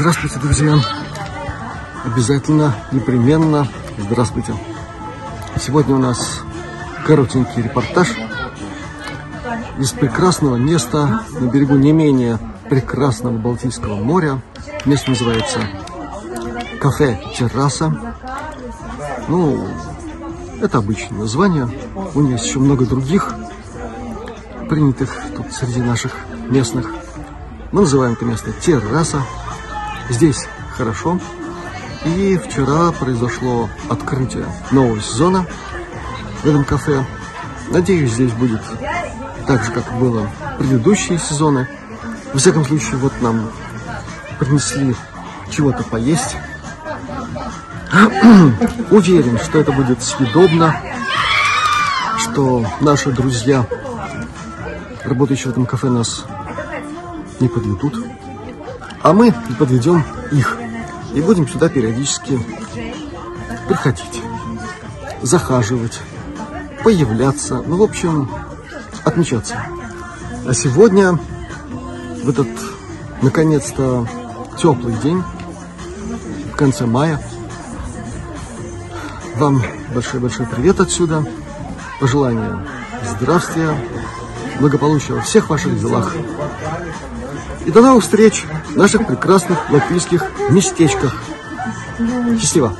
Здравствуйте, друзья! Обязательно, непременно здравствуйте! Сегодня у нас коротенький репортаж из прекрасного места на берегу не менее прекрасного Балтийского моря. Место называется кафе «Терраса». Ну, это обычное название. У него есть еще много других, принятых тут среди наших местных. Мы называем это место «Терраса». Здесь хорошо. И вчера произошло открытие нового сезона в этом кафе. Надеюсь, здесь будет так же, как было предыдущие сезоны. Во всяком случае, вот нам принесли чего-то поесть. Уверен, что это будет съедобно, что наши друзья, работающие в этом кафе, нас не подведут, а мы подведем их и будем сюда периодически приходить, захаживать, появляться, ну, в общем, отмечаться. А сегодня, в этот, наконец-то, теплый день, в конце мая, вам большой-большой привет отсюда, пожелания здравствия, благополучия во всех ваших делах. И до новых встреч в наших прекрасных латвийских местечках. Счастливо!